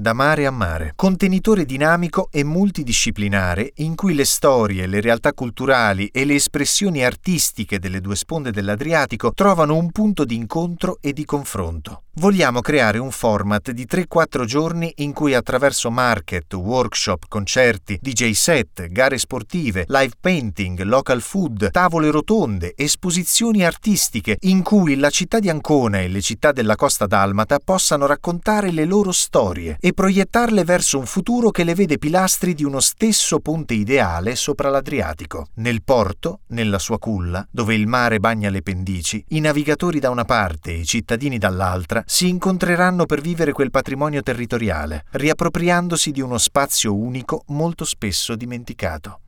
da mare a mare, contenitore dinamico e multidisciplinare in cui le storie, le realtà culturali e le espressioni artistiche delle due sponde dell'Adriatico trovano un punto di incontro e di confronto. Vogliamo creare un format di 3-4 giorni in cui attraverso market, workshop, concerti, DJ set, gare sportive, live painting, local food, tavole rotonde, esposizioni artistiche, in cui la città di Ancona e le città della costa dalmata possano raccontare le loro storie e proiettarle verso un futuro che le vede pilastri di uno stesso ponte ideale sopra l'Adriatico. Nel porto, nella sua culla, dove il mare bagna le pendici, i navigatori da una parte e i cittadini dall'altra si incontreranno per vivere quel patrimonio territoriale, riappropriandosi di uno spazio unico molto spesso dimenticato.